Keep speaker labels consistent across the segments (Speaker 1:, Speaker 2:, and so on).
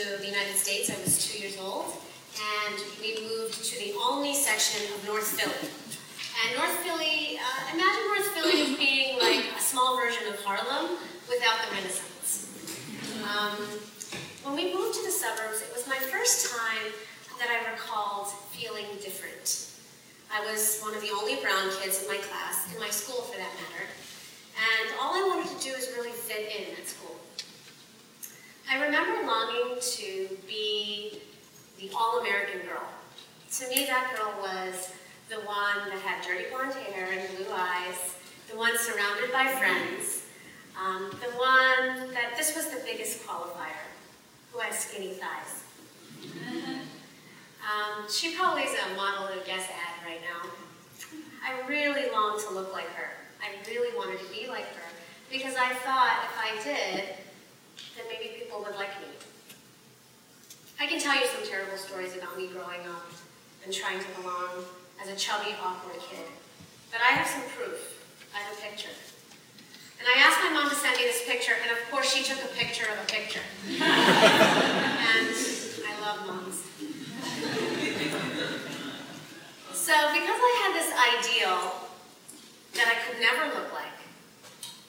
Speaker 1: to the United States, I was two years old, and we moved to the only section of North Philly. And North Philly, uh, imagine North Philly as being like a small version of Harlem without the Renaissance. Um, when we moved to the suburbs, it was my first time that I recalled feeling different. I was one of the Olney brown kids in my class, in my school for that matter, and all I wanted to do is really fit in at school. I remember longing to be the all-American girl. To me, that girl was the one that had dirty blonde hair and blue eyes, the one surrounded by friends, um, the one that this was the biggest qualifier, who had skinny thighs. Um, she probably is a model of a Guess ad right now. I really longed to look like her. I really wanted to be like her because I thought if I did, then maybe people would like me. I can tell you some terrible stories about me growing up and trying to belong as a chubby, awkward kid. But I have some proof. I have a picture. And I asked my mom to send me this picture, and of course she took a picture of a picture. and I love moms. so because I had this ideal that I could never look like,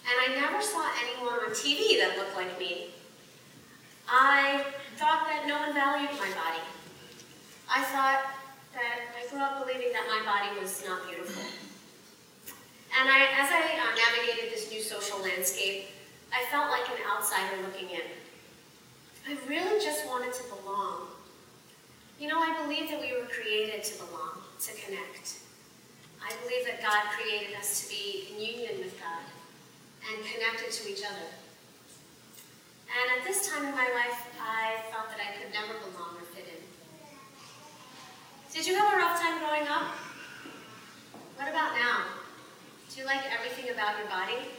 Speaker 1: and I never saw anyone on TV that looked like me, I thought that no one valued my body. I thought that I grew up believing that my body was not beautiful. And I, as I uh, navigated this new social landscape, I felt like an outsider looking in. I really just wanted to belong. You know, I believe that we were created to belong, to connect. I believe that God created us to be in union with God and connected to each other. And at this time in my life, I felt that I could never belong or fit in. Did you have a rough time growing up? What about now? Do you like everything about your body?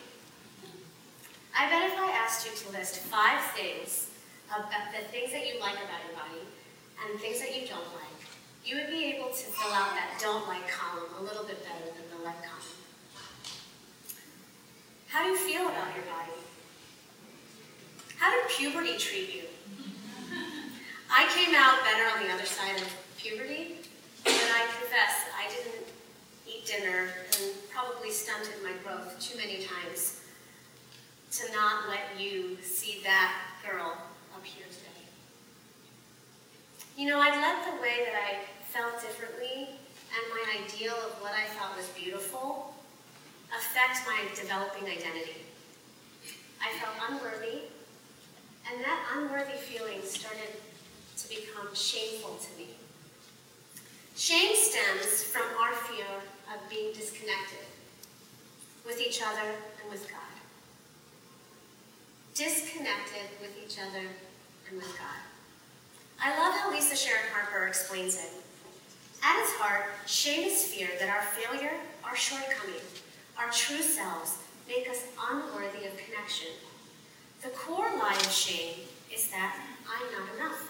Speaker 1: I bet if I asked you to list five things, about uh, the things that you like about your body and things that you don't like, you would be able to fill out that don't like column a little bit better than the like column. How do you feel about your body? How did puberty treat you? I came out better on the other side of puberty, but I confess I didn't eat dinner and probably stunted my growth too many times to not let you see that girl up here today. You know, I'd let the way that I felt differently and my ideal of what I thought was beautiful affect my developing identity. I felt unworthy, and that unworthy feeling started to become shameful to me. Shame stems from our fear of being disconnected with each other and with God. Disconnected with each other and with God. I love how Lisa Sharon Harper explains it. At its heart, shame is fear that our failure, our shortcoming, our true selves make us unworthy of connection. The core lie of shame is that I'm not enough.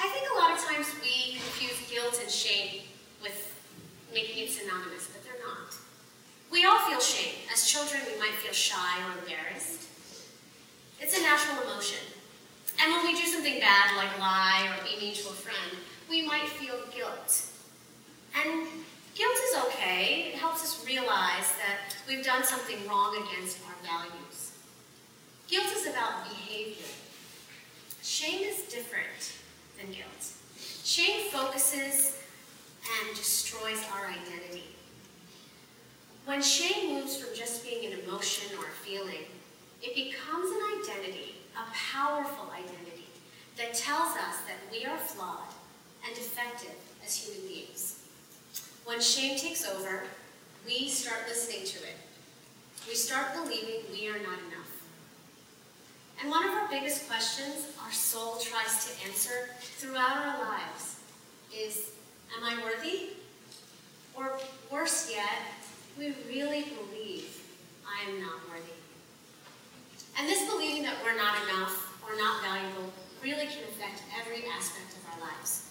Speaker 1: I think a lot of times we confuse guilt and shame with making it synonymous, but they're not. We all feel shame. As children, we might feel shy or embarrassed. It's a natural emotion. And when we do something bad, like lie or be mean to a friend, we might feel guilt. And guilt is okay. It helps us realize that we've done something wrong against our values. Guilt is about behavior. Shame is different than guilt. Shame focuses and destroys our identity. When shame moves from just being an emotion or a feeling, it becomes an identity, a powerful identity, that tells us that we are flawed and defective as human beings. When shame takes over, we start listening to it. We start believing we are not enough. And one of our biggest questions our soul tries to answer throughout our lives is, am I worthy? Or worse yet, we really believe I am not worthy. And this believing that we're not enough or not valuable really can affect every aspect of our lives.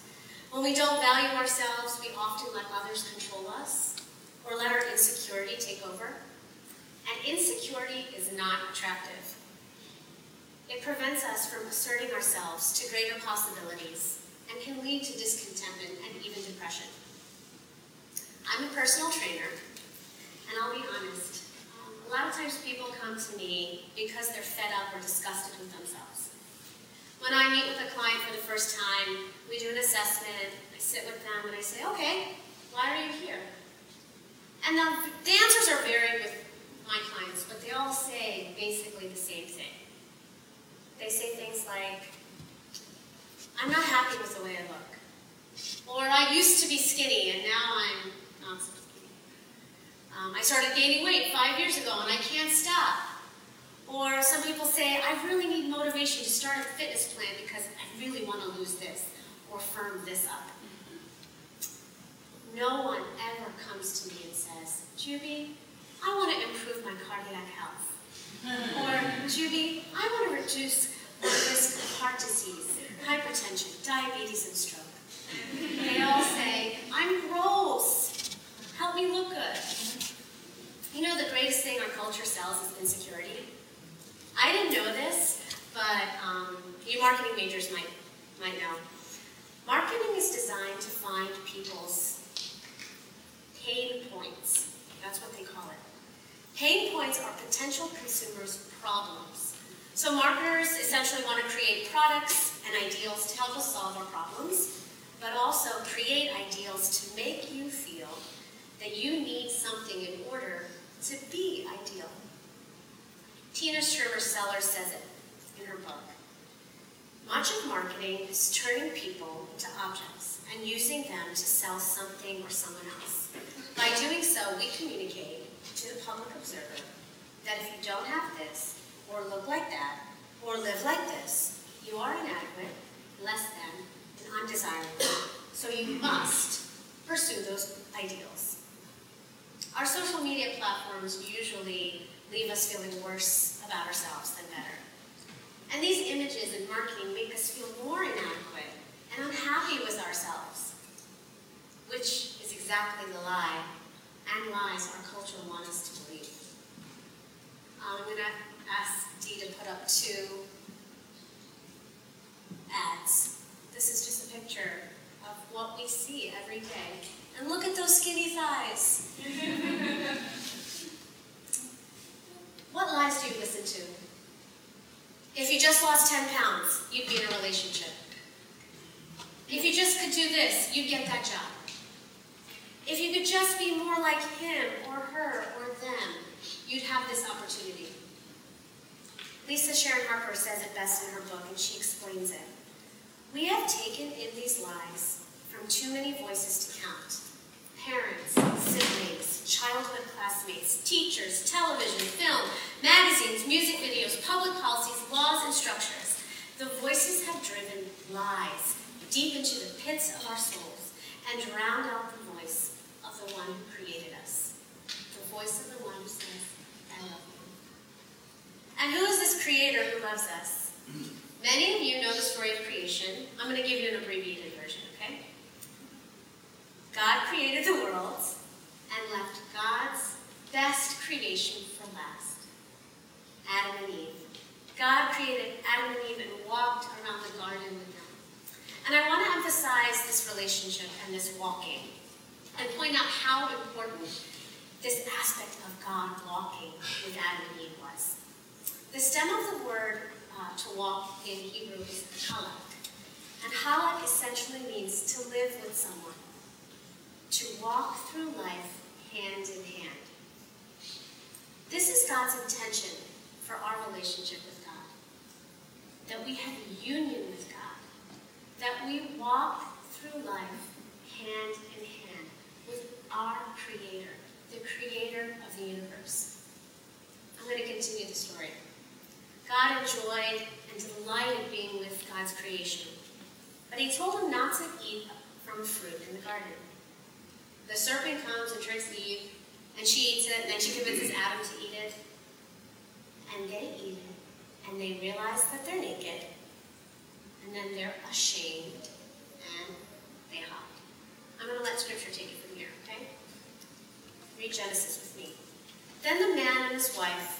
Speaker 1: When we don't value ourselves, we often let others control us or let our insecurity take over. And insecurity is not attractive. It prevents us from asserting ourselves to greater possibilities and can lead to discontentment and even depression. I'm a personal trainer, and I'll be honest, a lot of times people come to me because they're fed up or disgusted with themselves. When I meet with a client for the first time, we do an assessment, I sit with them, and I say, okay, why are you here? And the, the answers are varied with my clients, but they all say basically the same thing. They say things like, I'm not happy with the way I look. Or I used to be skinny and now I'm not so skinny. Um, I started gaining weight five years ago and I can't stop. Or some people say, I really need motivation to start a fitness plan because I really want to lose this or firm this up. No one ever comes to me and says, Juby, I want to improve my cardiac health. or, Juby, I want to reduce the risk of heart disease, hypertension, diabetes, and stroke. They all say, I'm gross. Help me look good. You know, the greatest thing our culture sells is insecurity. I didn't know this, but um, you marketing majors might, might know. Marketing is designed to find people's pain points. That's what they call it. Pain points are potential consumers' problems. So marketers essentially want to create products and ideals to help us solve our problems, but also create ideals to make you feel that you need something in order to be ideal. Tina Schermer Sellers says it in her book. Much of marketing is turning people into objects and using them to sell something or someone else. By doing so, we communicate to the public observer that if you don't have this, or look like that, or live like this, you are inadequate, less than, and undesirable. So you must pursue those ideals. Our social media platforms usually leave us feeling worse about ourselves than better. And these images and marketing make us feel more inadequate and unhappy with ourselves, which is exactly the lie and lies our culture wants us to believe. I'm going to ask Dee to put up two ads. This is just a picture of what we see every day. And look at those skinny thighs. what lies do you listen to? If you just lost 10 pounds, you'd be in a relationship. If you just could do this, you'd get that job. If you could just be more like him or her or them, you'd have this opportunity. Lisa Sharon Harper says it best in her book, and she explains it. We have taken in these lies from too many voices to count. Parents, siblings, childhood classmates, teachers, television, film, magazines, music videos, public policies, laws, and structures. The voices have driven lies deep into the pits of our souls and drowned out the voice of the one who created us. The voice of the one who says, I love you. And who is this creator who loves us? Many of you know the story of creation. I'm going to give you an abbreviated version, okay? God created the world and left God's best creation for last Adam and Eve. God created Adam and Eve and walked around the garden with them. And I want to emphasize this relationship and this walking and point out how important this aspect of God walking with Adam and Eve was. The stem of the word uh, to walk in Hebrew is halak. And halak essentially means to live with someone, to walk through life hand in hand. This is God's intention for our relationship with God. That we have union with God. That we walk through life hand in hand with our Creator, the Creator of the universe. I'm going to continue the story. God enjoyed and delighted being with God's creation, but he told him not to eat from fruit in the garden. The serpent comes and tricks Eve, and she eats it, and then she convinces Adam to eat it. And they eat it, and they realize that they're naked, and then they're ashamed, and they hide. I'm going to let Scripture take it from here, okay? Read Genesis with me. Then the man and his wife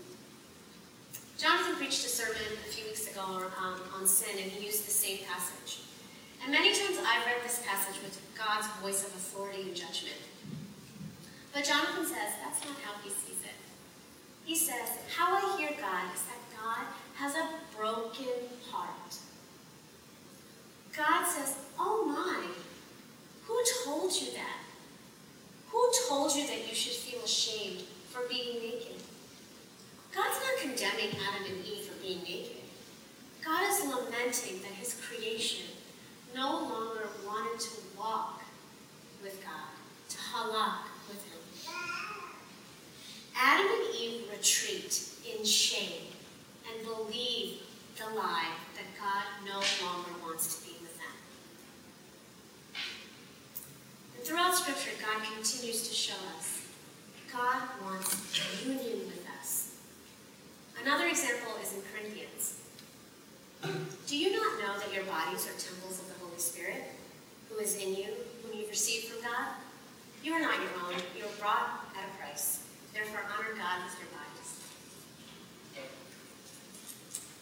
Speaker 1: Jonathan preached a sermon a few weeks ago um, on sin, and he used the same passage. And many times I've read this passage with God's voice of authority and judgment. But Jonathan says that's not how he sees it. He says, How I hear God is that God has a broken heart. God says, Oh my, who told you that? Who told you that you should feel ashamed for being naked? God's not condemning Adam and Eve for being naked. God is lamenting that his creation no longer wanted to walk with God, to halak with him. Adam and Eve retreat in shame and believe the lie that God no longer wants to be with them. And throughout Scripture, God continues to show us God wants union with. Another example is in Corinthians. Do you not know that your bodies are temples of the Holy Spirit, who is in you, whom you've received from God? You are not your own, you are bought at a price. Therefore, honor God with your bodies.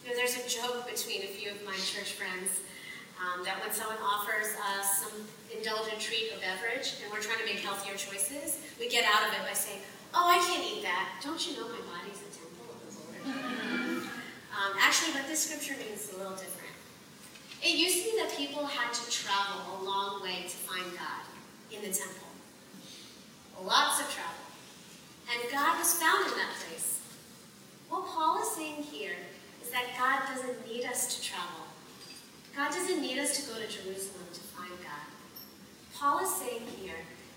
Speaker 1: You know, there's a joke between a few of my church friends um, that when someone offers us some indulgent treat or beverage and we're trying to make healthier choices, we get out of it by saying, Oh, I can't eat that. Don't you know my body's um, actually, what this scripture means is a little different. It used to be that people had to travel a long way to find God in the temple. Lots of travel. And God was found in that place. What Paul is saying here is that God doesn't need us to travel. God doesn't need us to go to Jerusalem to find God. Paul is saying here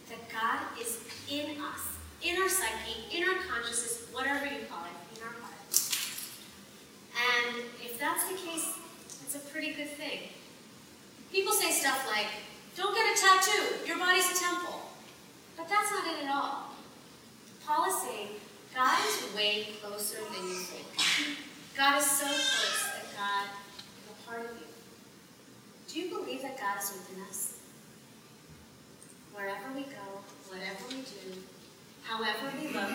Speaker 1: that God is in us, in our psyche, in our consciousness, whatever you call it. And if that's the case, it's a pretty good thing. People say stuff like, don't get a tattoo, your body's a temple. But that's not it at all. Paul is saying, God is way closer than you think. God is so close that God is a part of you. Do you believe that God is within us? Wherever we go, whatever we do, however we look,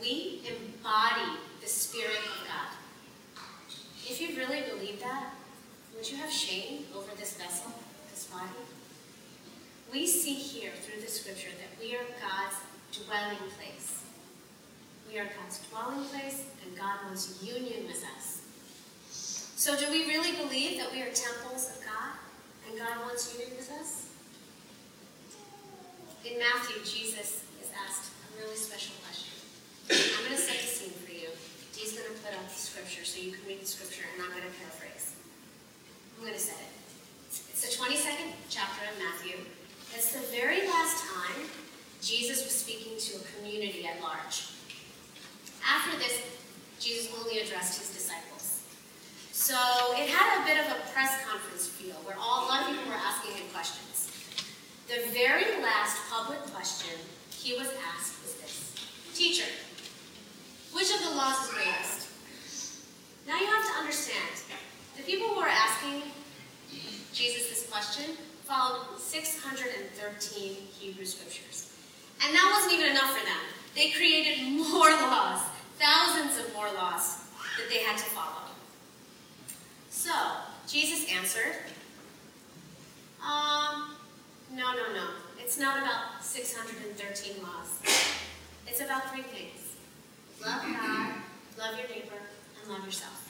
Speaker 1: we embody the Spirit of God. If you really believe that, would you have shame over this vessel, this body? We see here through the scripture that we are God's dwelling place. We are God's dwelling place, and God wants union with us. So, do we really believe that we are temples of God, and God wants union with us? In Matthew, Jesus is asked a really special question. I'm going to set the scene Dee's going to put up the scripture so you can read the scripture, and I'm going to paraphrase. I'm going to say it. It's the 22nd chapter of Matthew. It's the very last time Jesus was speaking to a community at large. After this, Jesus only addressed his disciples. So it had a bit of a press conference feel where all, a lot of people were asking him questions. The very last public question he was asked was this Teacher, which of the laws is greatest? Now you have to understand, the people who are asking Jesus this question followed 613 Hebrew scriptures. And that wasn't even enough for them. They created more laws, thousands of more laws that they had to follow. So, Jesus answered, um, no, no, no. It's not about 613 laws. It's about three things. Love God, love your neighbor, and love yourself.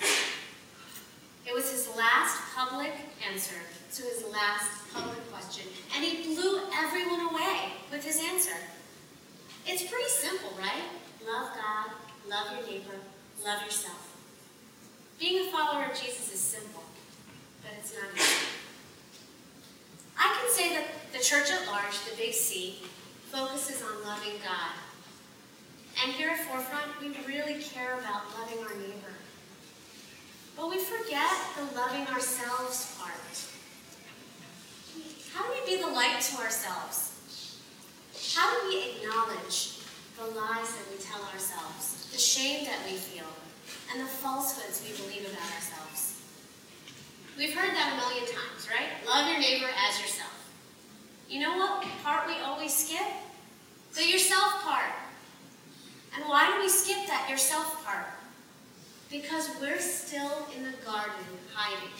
Speaker 1: It was his last public answer to his last public question, and he blew everyone away with his answer. It's pretty simple, right? Love God, love your neighbor, love yourself. Being a follower of Jesus is simple, but it's not easy. I can say that the church at large, the Big C, focuses on loving God. And here at Forefront, we really care about loving our neighbor. But we forget the loving ourselves part. How do we be the light to ourselves? How do we acknowledge the lies that we tell ourselves, the shame that we feel, and the falsehoods we believe about ourselves? We've heard that a million times, right? Love your neighbor as yourself. You know what part we always skip? The yourself part. And why do we skip that yourself part? Because we're still in the garden hiding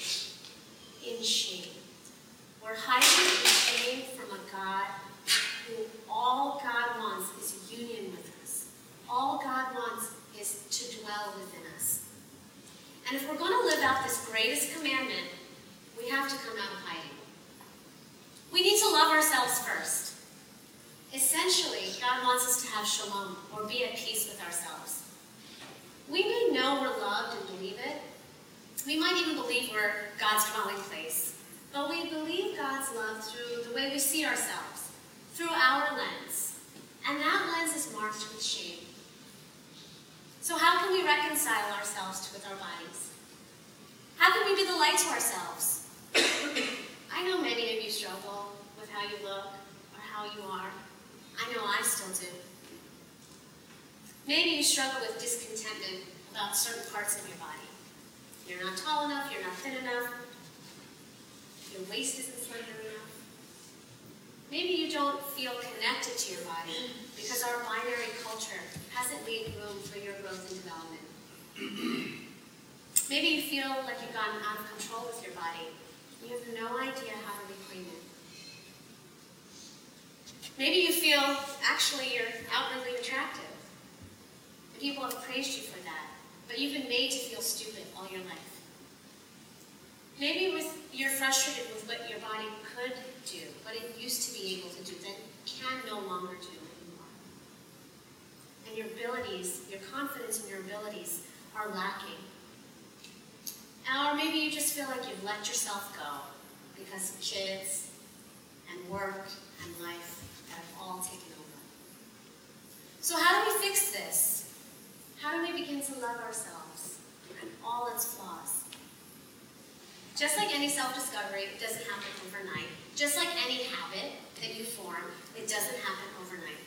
Speaker 1: in shame. We're hiding in shame from a God who all God wants is union with us. All God wants is to dwell within us. And if we're going to live out this greatest commandment, we have to come out of hiding. We need to love ourselves first. Essentially, God wants us to have shalom, or be at peace with ourselves. We may know we're loved and believe it. We might even believe we're God's dwelling place. But we believe God's love through the way we see ourselves, through our lens. And that lens is marked with shame. So how can we reconcile ourselves with our bodies? How can we be the light to ourselves? I know many of you struggle with how you look or how you are. I know I still do. Maybe you struggle with discontentment about certain parts of your body. You're not tall enough, you're not thin enough, your waist isn't slender enough. Maybe you don't feel connected to your body because our binary culture hasn't made room for your growth and development. Maybe you feel like you've gotten out of control with your body. You have no idea how to reclaim it. Maybe you feel actually you're outwardly attractive. People have praised you for that, but you've been made to feel stupid all your life. Maybe with, you're frustrated with what your body could do, what it used to be able to do, that can no longer do anymore. And your abilities, your confidence in your abilities are lacking. Or maybe you just feel like you've let yourself go because of kids and work and life all taken over. So how do we fix this? How do we begin to love ourselves and all its flaws? Just like any self-discovery, it doesn't happen overnight. Just like any habit that you form, it doesn't happen overnight.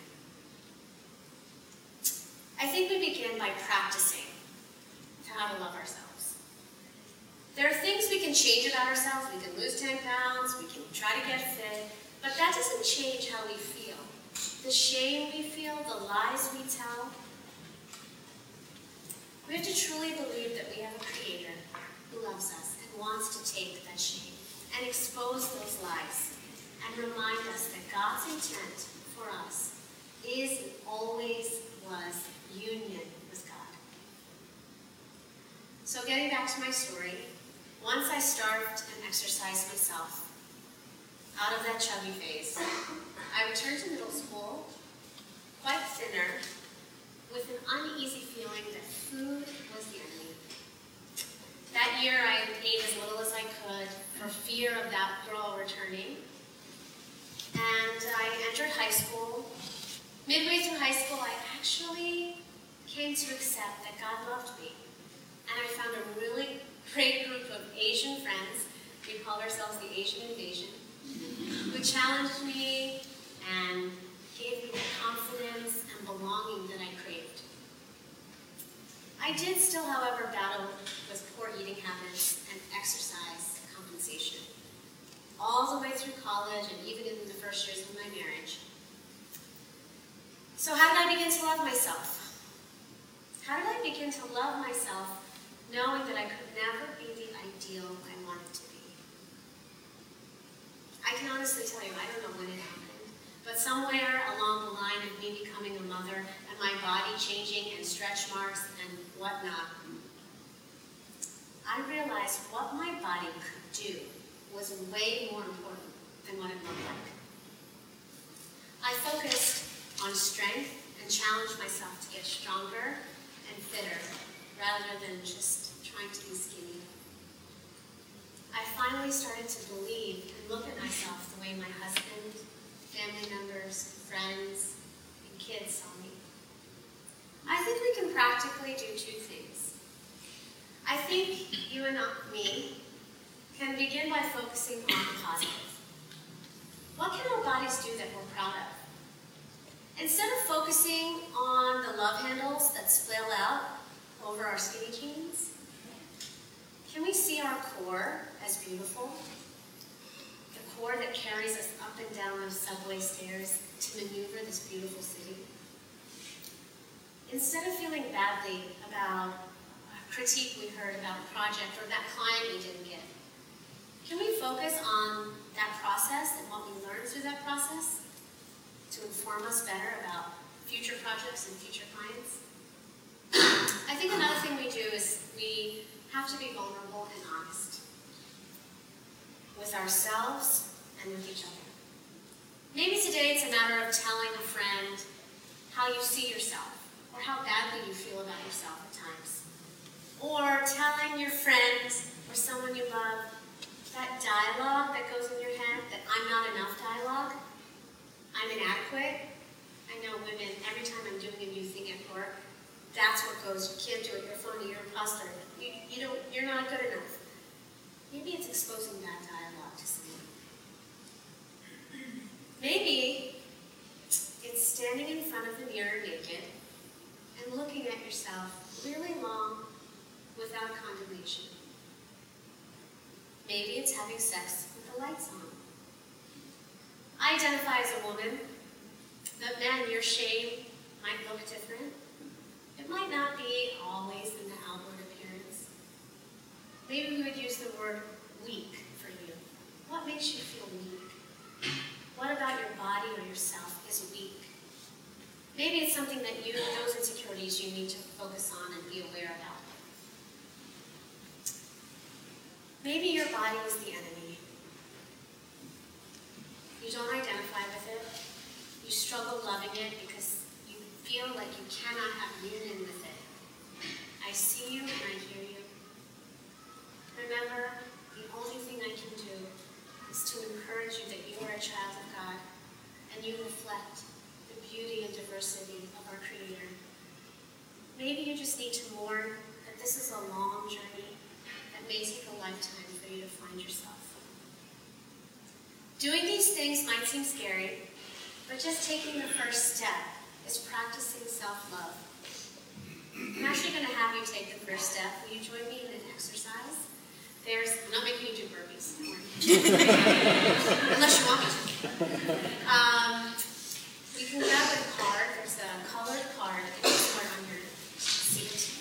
Speaker 1: I think we begin by practicing how to love ourselves. There are things we can change about ourselves. We can lose 10 pounds, we can try to get fit, but that doesn't change how we feel. The shame we feel, the lies we tell, we have to truly believe that we have a creator who loves us and wants to take that shame and expose those lies and remind us that God's intent for us is and always was union with God. So getting back to my story, once I starved and exercised myself out of that chubby phase, I returned to middle school, quite thinner, with an uneasy feeling that food was the enemy. That year I ate as little as I could for fear of that girl returning. And I entered high school. Midway through high school, I actually came to accept that God loved me. And I found a really great group of Asian friends. We called ourselves the Asian Invasion, who challenged me and gave me the confidence and belonging that I craved. I did still, however, battle with poor eating habits and exercise compensation, all the way through college and even in the first years of my marriage. So how did I begin to love myself? How did I begin to love myself knowing that I could never be the ideal I wanted to be? I can honestly tell you, I don't know when it happened. But somewhere along the line of me becoming a mother and my body changing and stretch marks and whatnot, I realized what my body could do was way more important than what it looked like. I focused on strength and challenged myself to get stronger and fitter rather than just trying to be skinny. I finally started to believe and look at myself the way my husband family members, friends, and kids saw me. I think we can practically do two things. I think you and me can begin by focusing on the positive. What can our bodies do that we're proud of? Instead of focusing on the love handles that spill out over our skinny jeans, can we see our core as beautiful? The core that carries us up and down those subway stairs to maneuver this beautiful city? Instead of feeling badly about a critique we heard about a project or that client we didn't get, can we focus on that process and what we learned through that process to inform us better about future projects and future clients? I think another thing we do is we have to be vulnerable and honest with ourselves and with each other. Maybe today it's a matter of telling a friend how you see yourself or how badly you feel about yourself at times. Or telling your friend or someone you love that dialogue that goes in your head, that I'm not enough dialogue, I'm inadequate. I know women, every time I'm doing a new thing at work, that's what goes, you can't do it, you're phony, you're imposter. You, you don't, you're not good enough. Maybe it's exposing that dialogue to someone. Maybe it's standing in front of the mirror naked and looking at yourself really long without condemnation. Maybe it's having sex with the lights on. I identify as a woman, but men, your shame might look different. It might not be always in the outward appearance. Maybe we would use the word weak for you. What makes you feel weak? What about your body or yourself is weak? Maybe it's something that you, those insecurities, you need to focus on and be aware about. Maybe your body is the enemy. You don't identify with it. You struggle loving it feel like you cannot have union with it. I see you and I hear you. Remember, the only thing I can do is to encourage you that you are a child of God and you reflect the beauty and diversity of our Creator. Maybe you just need to mourn that this is a long journey that may take a lifetime for you to find yourself. Doing these things might seem scary, but just taking the first step is practicing self-love. I'm actually going to have you take the first step. Will you join me in an exercise? There's, I'm not making you do burpees. Unless you want me to. Um, you can grab a card. There's a colored card card on your seat.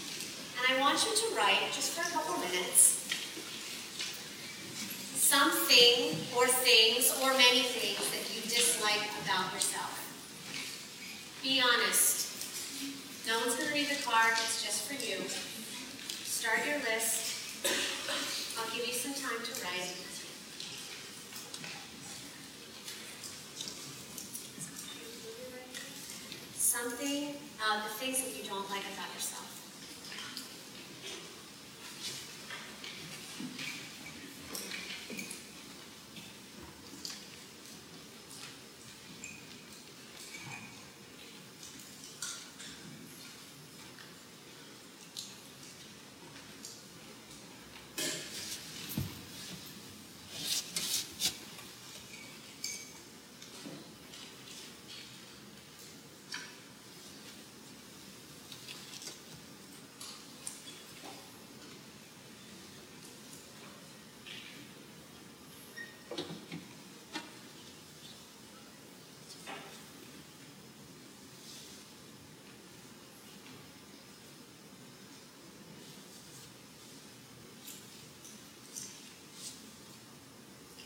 Speaker 1: And I want you to write, just for a couple minutes, something or things or many things that you dislike about yourself. Be honest. No one's going to read the card. It's just for you. Start your list. I'll give you some time to write. something, uh, the things that you don't like about yourself.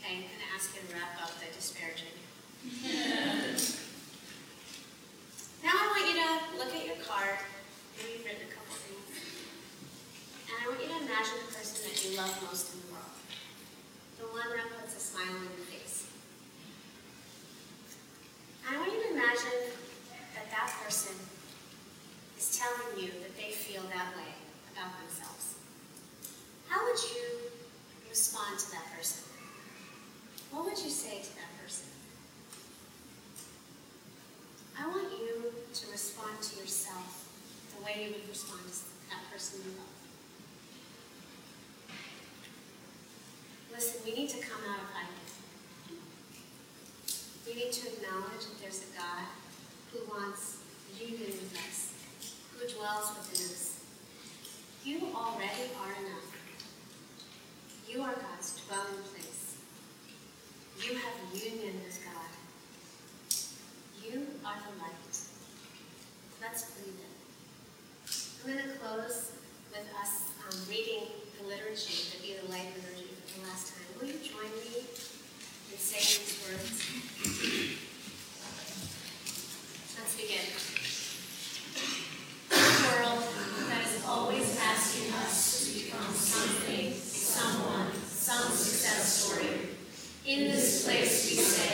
Speaker 1: Okay, I'm going to ask you to wrap up the disparaging. now I want you to look at your card. Maybe you've written a couple things. And I want you to imagine the person that you love most in the world. The one that puts a smile on your face. And I want you to imagine that that person is telling you that they feel that way about themselves. How would you respond to that person? What would you say to that person? I want you to respond to yourself the way you would respond to that person you love. Listen, we need to come out of hiding. We need to acknowledge that there's a God who wants union with us, who dwells within us. You already are enough. You are God's dwelling place. You have union with God. You are the light. Let's believe it. I'm going to close with us um, reading the liturgy, the Be the Light liturgy for the last time. Will you join me in saying these words? Let's begin.
Speaker 2: A world that is always asking us to become something, someone, some success story. In this place we say,